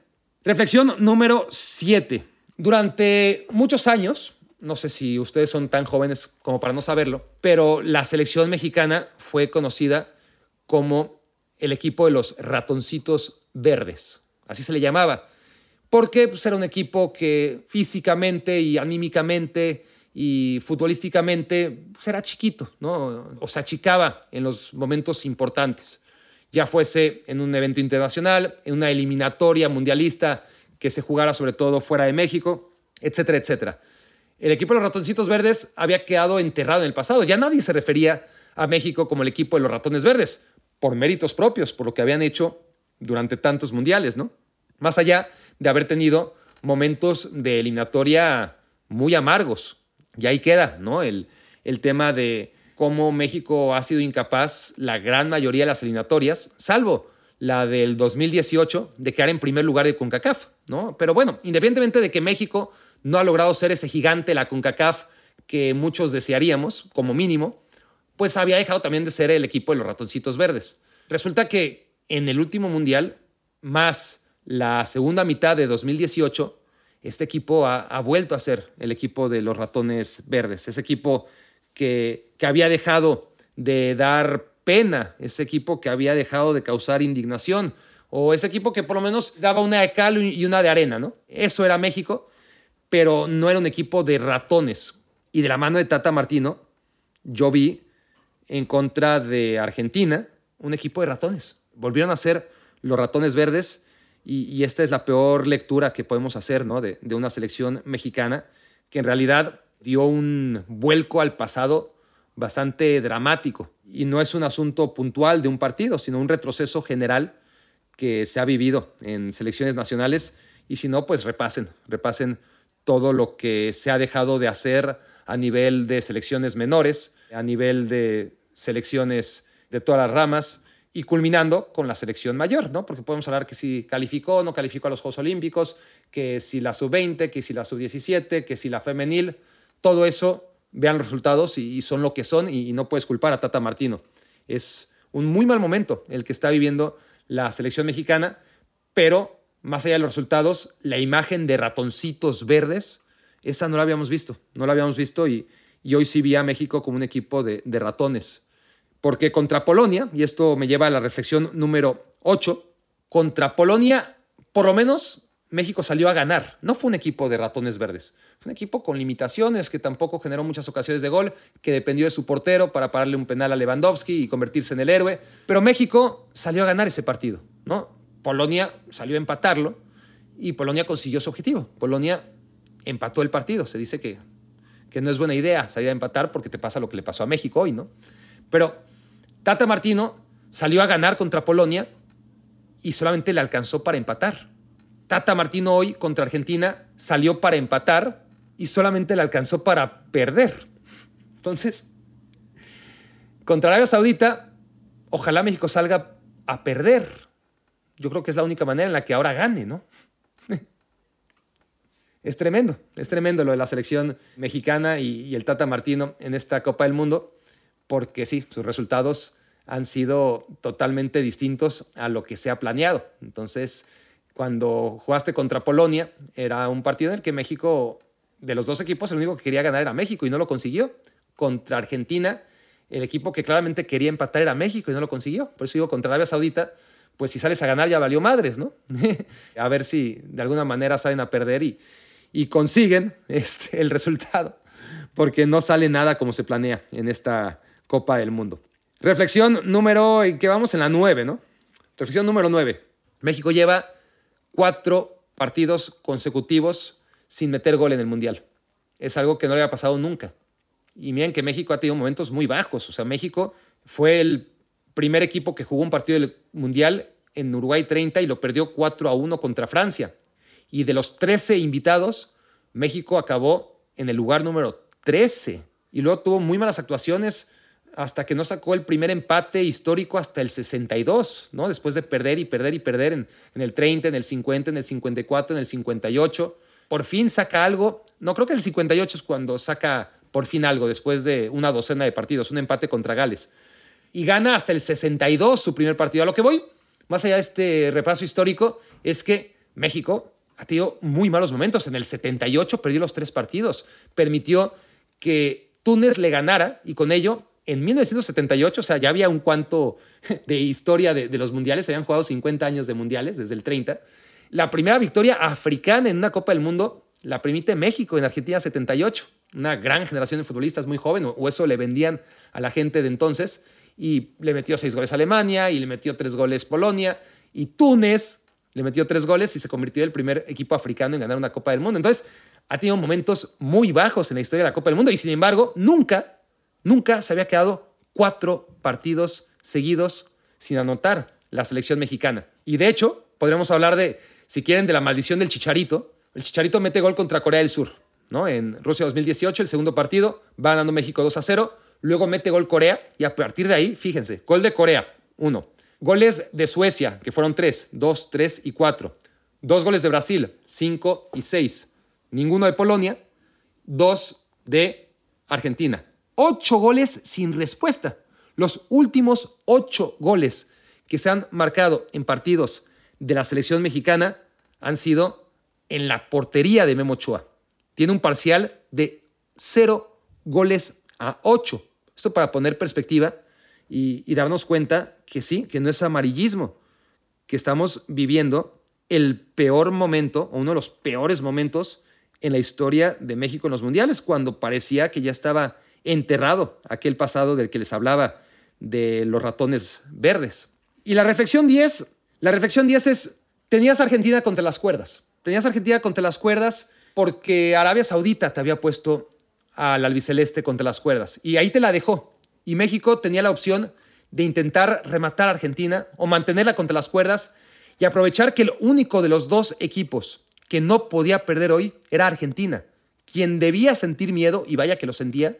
Reflexión número 7. Durante muchos años, no sé si ustedes son tan jóvenes como para no saberlo, pero la selección mexicana fue conocida como el equipo de los ratoncitos verdes. Así se le llamaba. Porque pues, era un equipo que físicamente y anímicamente y futbolísticamente pues, era chiquito, ¿no? O se achicaba en los momentos importantes ya fuese en un evento internacional, en una eliminatoria mundialista que se jugara sobre todo fuera de México, etcétera, etcétera. El equipo de los ratoncitos verdes había quedado enterrado en el pasado. Ya nadie se refería a México como el equipo de los ratones verdes, por méritos propios, por lo que habían hecho durante tantos mundiales, ¿no? Más allá de haber tenido momentos de eliminatoria muy amargos. Y ahí queda, ¿no? El, el tema de cómo México ha sido incapaz la gran mayoría de las eliminatorias, salvo la del 2018, de quedar en primer lugar de CONCACAF, ¿no? Pero bueno, independientemente de que México no ha logrado ser ese gigante, la CONCACAF, que muchos desearíamos, como mínimo, pues había dejado también de ser el equipo de los ratoncitos verdes. Resulta que en el último mundial, más la segunda mitad de 2018, este equipo ha, ha vuelto a ser el equipo de los ratones verdes, ese equipo que, había dejado de dar pena, ese equipo que había dejado de causar indignación, o ese equipo que por lo menos daba una de cal y una de arena, ¿no? Eso era México, pero no era un equipo de ratones. Y de la mano de Tata Martino, yo vi en contra de Argentina un equipo de ratones. Volvieron a ser los ratones verdes y, esta es la peor lectura que podemos hacer ¿no? de, de una selección mexicana que en realidad dio un vuelco al pasado bastante dramático. Y no es un asunto puntual de un partido, sino un retroceso general que se ha vivido en selecciones nacionales. Y si no, pues repasen, repasen todo lo que se ha dejado de hacer a nivel de selecciones menores, a nivel de selecciones de todas las ramas y culminando con la selección mayor, ¿no? Porque podemos hablar que si calificó o no calificó a los Juegos Olímpicos, que si la sub-20, que si la sub-17, que si la femenil, todo eso, vean los resultados y, son lo que son y, no puedes culpar a Tata Martino. Es un muy mal momento el que está viviendo la selección mexicana, pero más allá de los resultados, la imagen de ratoncitos verdes, esa no la habíamos visto, no la habíamos visto y, hoy sí vi a México como un equipo de, de ratones. Porque contra Polonia, y esto me lleva a la reflexión número 8, contra Polonia, por lo menos México salió a ganar. No fue un equipo de ratones verdes. Fue un equipo con limitaciones, que tampoco generó muchas ocasiones de gol, que dependió de su portero para pararle un penal a Lewandowski y convertirse en el héroe. Pero México salió a ganar ese partido. ¿no? Polonia salió a empatarlo y Polonia consiguió su objetivo. Polonia empató el partido. Se dice que, que no es buena idea salir a empatar porque te pasa lo que le pasó a México hoy. ¿no? Pero Tata Martino salió a ganar contra Polonia y solamente le alcanzó para empatar. Tata Martino hoy contra Argentina salió para empatar y solamente le alcanzó para perder. Entonces, contra Arabia Saudita, ojalá México salga a perder. Yo creo que es la única manera en la que ahora gane, ¿no? Es tremendo, es tremendo lo de la selección mexicana y, el Tata Martino en esta Copa del Mundo, porque sí, sus resultados han sido totalmente distintos a lo que se ha planeado. Entonces, cuando jugaste contra Polonia, era un partido en el que México, de los dos equipos, el único que quería ganar era México y no lo consiguió. Contra Argentina, el equipo que claramente quería empatar era México y no lo consiguió. Por eso digo, contra Arabia Saudita, pues si sales a ganar ya valió madres, ¿no? a ver si de alguna manera salen a perder y, y consiguen este, el resultado, porque no sale nada como se planea en esta Copa del Mundo. Reflexión número, que vamos en la 9, ¿no? Reflexión número 9. México lleva cuatro partidos consecutivos sin meter gol en el Mundial. Es algo que no le había pasado nunca. Y miren que México ha tenido momentos muy bajos. O sea, México fue el primer equipo que jugó un partido del Mundial en Uruguay 30 y lo perdió 4 a 1 contra Francia. Y de los 13 invitados, México acabó en el lugar número 13. Y luego tuvo muy malas actuaciones hasta que no sacó el primer empate histórico hasta el 62, ¿no? Después de perder y perder y perder en, el 30, en el 50, en el 54, en el 58. Por fin saca algo. No, creo que el 58 es cuando saca por fin algo, después de una docena de partidos, un empate contra Gales y gana hasta el 62 su primer partido. A lo que voy, más allá de este repaso histórico, es que México ha tenido muy malos momentos. En el 78 perdió los tres partidos. Permitió que Túnez le ganara y con ello, en 1978, o sea, ya había un cuanto de historia de, los mundiales, habían jugado 50 años de mundiales desde el 30. La primera victoria africana en una Copa del Mundo la permite México en Argentina 78. Una gran generación de futbolistas muy joven, o eso le vendían a la gente de entonces y le metió seis goles Alemania y le metió tres goles Polonia y Túnez le metió tres goles y se convirtió en el primer equipo africano en ganar una Copa del Mundo. Entonces, ha tenido momentos muy bajos en la historia de la Copa del Mundo y sin embargo, nunca, nunca se había quedado cuatro partidos seguidos sin anotar la selección mexicana. Y de hecho, podríamos hablar de, si quieren, de la maldición del Chicharito. El Chicharito mete gol contra Corea del Sur, ¿no? En Rusia 2018, el segundo partido, va ganando México 2 a 0 luego mete gol Corea y a partir de ahí, fíjense, gol de Corea, uno. Goles de Suecia, que fueron tres, dos, tres y cuatro. Dos goles de Brasil, cinco y seis. Ninguno de Polonia, dos de Argentina. Ocho goles sin respuesta. Los últimos ocho goles que se han marcado en partidos de la selección mexicana han sido en la portería de Memo Ochoa. Tiene un parcial de cero goles a 8. Esto para poner perspectiva y, darnos cuenta que sí, que no es amarillismo, que estamos viviendo el peor momento o uno de los peores momentos en la historia de México en los mundiales, cuando parecía que ya estaba enterrado aquel pasado del que les hablaba de los ratones verdes. Y la reflexión 10, la reflexión 10 es, tenías Argentina contra las cuerdas. Tenías Argentina contra las cuerdas porque Arabia Saudita te había puesto al albiceleste contra las cuerdas. Y ahí te la dejó. Y México tenía la opción de intentar rematar a Argentina o mantenerla contra las cuerdas y aprovechar que el único de los dos equipos que no podía perder hoy era Argentina. Quien debía sentir miedo, y vaya que lo sentía,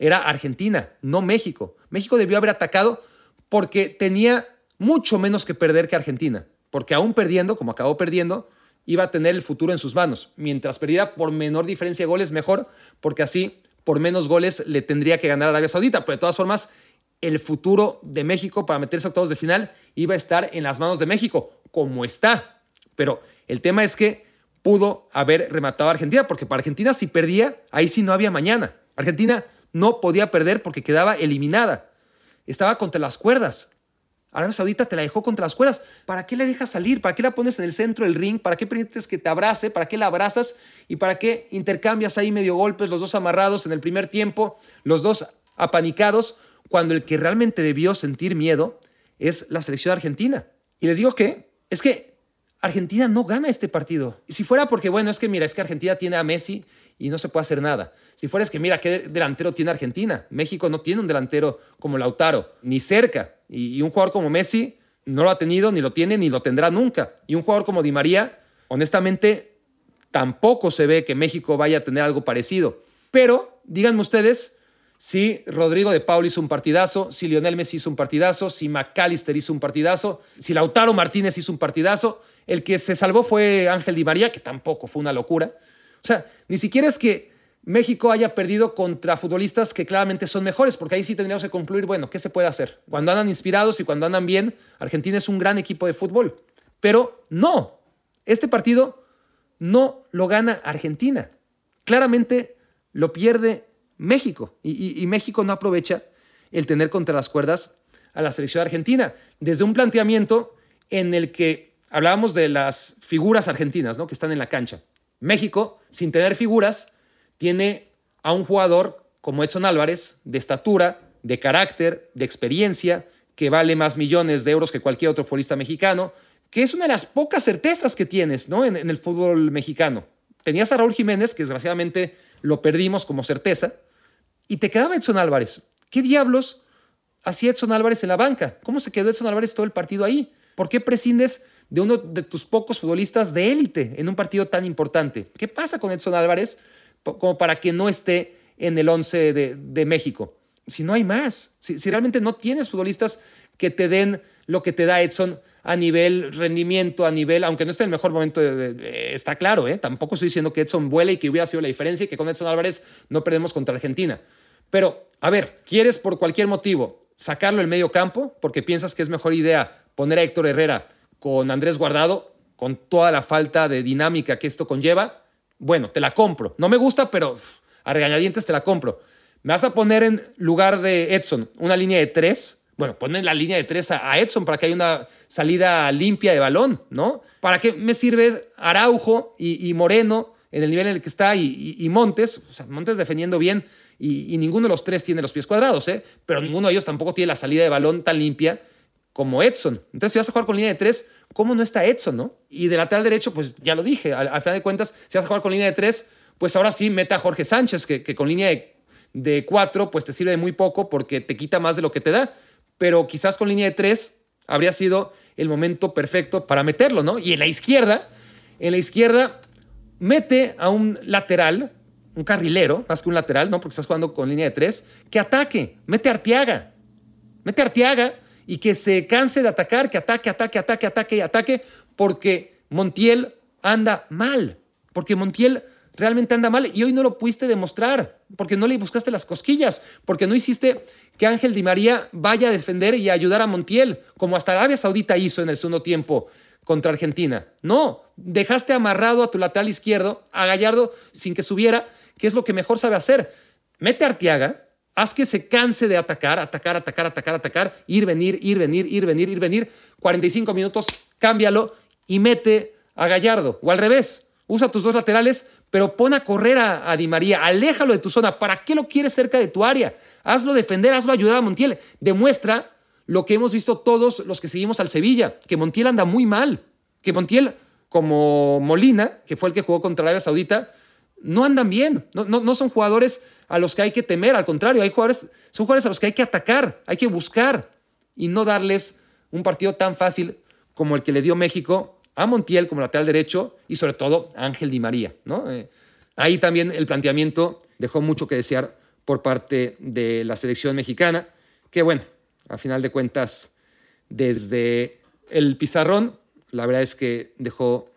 era Argentina, no México. México debió haber atacado porque tenía mucho menos que perder que Argentina. Porque aún perdiendo, como acabó perdiendo, iba a tener el futuro en sus manos. Mientras perdía por menor diferencia de goles, mejor, porque así por menos goles le tendría que ganar a Arabia Saudita. Pero de todas formas, el futuro de México para meterse a octavos de final iba a estar en las manos de México, como está. Pero el tema es que pudo haber rematado a Argentina, porque para Argentina si perdía, ahí sí no había mañana. Argentina no podía perder porque quedaba eliminada. Estaba contra las cuerdas. Arabia Saudita te la dejó contra las cuerdas. ¿Para qué la dejas salir? ¿Para qué la pones en el centro del ring? ¿Para qué permites que te abrace? ¿Para qué la abrazas? ¿Y para qué intercambias ahí medio golpes, los dos amarrados en el primer tiempo, los dos apanicados, cuando el que realmente debió sentir miedo es la selección argentina? Y les digo que es que Argentina no gana este partido. Y si fuera porque, bueno, es que mira, es que Argentina tiene a Messi y no se puede hacer nada. Si fuera es que mira, ¿qué delantero tiene Argentina? México no tiene un delantero como Lautaro, ni cerca. Y, un jugador como Messi no lo ha tenido, ni lo tiene, ni lo tendrá nunca. Y un jugador como Di María, honestamente, tampoco se ve que México vaya a tener algo parecido. Pero díganme ustedes si Rodrigo de Paul hizo un partidazo, si Lionel Messi hizo un partidazo, si McAllister hizo un partidazo, si Lautaro Martínez hizo un partidazo. El que se salvó fue Ángel Di María, que tampoco fue una locura. O sea, ni siquiera es que México haya perdido contra futbolistas que claramente son mejores, porque ahí sí tendríamos que concluir, bueno, ¿qué se puede hacer? Cuando andan inspirados y cuando andan bien, Argentina es un gran equipo de fútbol. Pero no, este partido no lo gana Argentina. Claramente lo pierde México y, México no aprovecha el tener contra las cuerdas a la selección argentina. Desde un planteamiento en el que hablábamos de las figuras argentinas ¿no? que están en la cancha. México, sin tener figuras, tiene a un jugador como Edson Álvarez, de estatura, de carácter, de experiencia, que vale más millones de euros que cualquier otro futbolista mexicano, que es una de las pocas certezas que tienes ¿no? en, el fútbol mexicano. Tenías a Raúl Jiménez, que desgraciadamente lo perdimos como certeza, y te quedaba Edson Álvarez. ¿Qué diablos hacía Edson Álvarez en la banca? ¿Cómo se quedó Edson Álvarez todo el partido ahí? ¿Por qué prescindes de uno de tus pocos futbolistas de élite en un partido tan importante? ¿Qué pasa con Edson Álvarez? como para que no esté en el 11 de, México. Si no hay más, si, realmente no tienes futbolistas que te den lo que te da Edson a nivel rendimiento, a nivel, aunque no esté en el mejor momento, está claro, ¿eh? tampoco estoy diciendo que Edson vuele y que hubiera sido la diferencia y que con Edson Álvarez no perdemos contra Argentina. Pero, a ver, ¿quieres por cualquier motivo sacarlo del medio campo porque piensas que es mejor idea poner a Héctor Herrera con Andrés Guardado, con toda la falta de dinámica que esto conlleva? bueno, te la compro. No me gusta, pero a regañadientes te la compro. Me vas a poner en lugar de Edson una línea de tres. Bueno, ponme la línea de tres a, Edson para que haya una salida limpia de balón, ¿no? ¿Para qué me sirve Araujo y, Moreno en el nivel en el que está y, Montes? O sea, Montes defendiendo bien y, ninguno de los tres tiene los pies cuadrados, ¿eh? Pero ninguno de ellos tampoco tiene la salida de balón tan limpia como Edson. Entonces, si vas a jugar con línea de tres, ¿cómo no está Edson, no? Y de lateral derecho, pues ya lo dije, al, final de cuentas, si vas a jugar con línea de tres, pues ahora sí meta a Jorge Sánchez, que, con línea de, cuatro, pues te sirve de muy poco porque te quita más de lo que te da. Pero quizás con línea de tres habría sido el momento perfecto para meterlo, ¿no? Y en la izquierda, en la izquierda, mete a un lateral, un carrilero, más que un lateral, ¿no? Porque estás jugando con línea de tres, que ataque, mete a Arteaga. Mete a Arteaga y que se canse de atacar, que ataque, ataque, ataque, ataque y ataque, porque Montiel anda mal, porque Montiel realmente anda mal y hoy no lo pudiste demostrar, porque no le buscaste las cosquillas, porque no hiciste que Ángel Di María vaya a defender y a ayudar a Montiel, como hasta Arabia Saudita hizo en el segundo tiempo contra Argentina. No, dejaste amarrado a tu lateral izquierdo, a Gallardo, sin que subiera, que es lo que mejor sabe hacer. Mete a Haz que se canse de atacar, atacar, atacar, atacar, atacar, ir, venir, ir, venir, ir, venir, ir, venir. 45 minutos, cámbialo y mete a Gallardo. O al revés, usa tus dos laterales, pero pon a correr a, Di María, aléjalo de tu zona. ¿Para qué lo quieres cerca de tu área? Hazlo defender, hazlo ayudar a Montiel. Demuestra lo que hemos visto todos los que seguimos al Sevilla, que Montiel anda muy mal, que Montiel, como Molina, que fue el que jugó contra Arabia Saudita, no andan bien, no, no, no son jugadores a los que hay que temer, al contrario, hay jugadores, son jugadores a los que hay que atacar, hay que buscar y no darles un partido tan fácil como el que le dio México a Montiel como lateral derecho y sobre todo a Ángel Di María. ¿no? Eh, ahí también el planteamiento dejó mucho que desear por parte de la selección mexicana, que bueno, a final de cuentas, desde el pizarrón, la verdad es que dejó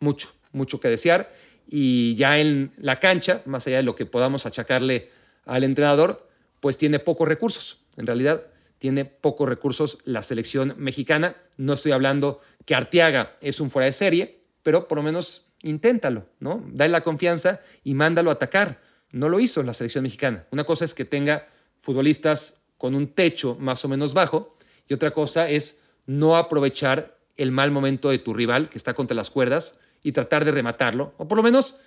mucho, mucho que desear y ya en la cancha, más allá de lo que podamos achacarle al entrenador, pues tiene pocos recursos. En realidad tiene pocos recursos la selección mexicana. No estoy hablando que Arteaga es un fuera de serie, pero por lo menos inténtalo, ¿no? Dale la confianza y mándalo a atacar. No lo hizo la selección mexicana. Una cosa es que tenga futbolistas con un techo más o menos bajo y otra cosa es no aprovechar el mal momento de tu rival que está contra las cuerdas y tratar de rematarlo. O por lo menos,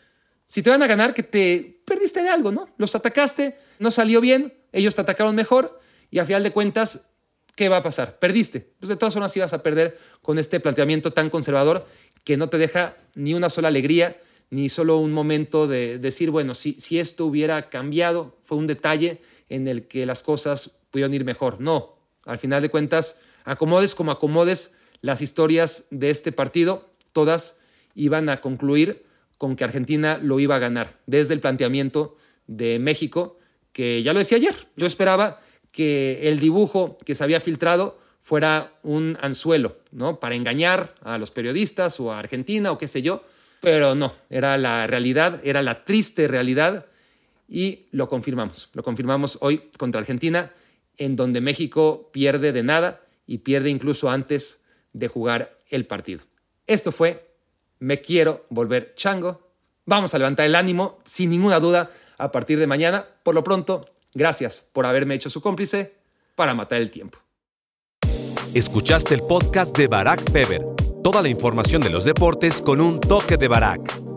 si te van a ganar, que te perdiste de algo, ¿no? Los atacaste, no salió bien, ellos te atacaron mejor y a final de cuentas, ¿qué va a pasar? Perdiste. Pues de todas formas ibas a perder con este planteamiento tan conservador que no te deja ni una sola alegría, ni solo un momento de decir, bueno, si, si esto hubiera cambiado, fue un detalle en el que las cosas pudieron ir mejor. No, al final de cuentas, acomodes como acomodes las historias de este partido, todas iban a concluir con que Argentina lo iba a ganar, desde el planteamiento de México, que ya lo decía ayer, yo esperaba que el dibujo que se había filtrado fuera un anzuelo, ¿no? Para engañar a los periodistas o a Argentina o qué sé yo, pero no, era la realidad, era la triste realidad y lo confirmamos. Lo confirmamos hoy contra Argentina, en donde México pierde de nada y pierde incluso antes de jugar el partido. Esto fue Me quiero volver chango. Vamos a levantar el ánimo sin ninguna duda a partir de mañana. Por lo pronto, gracias por haberme hecho su cómplice para matar el tiempo. Escuchaste el podcast de Barack Feber. Toda la información de los deportes con un toque de Barack.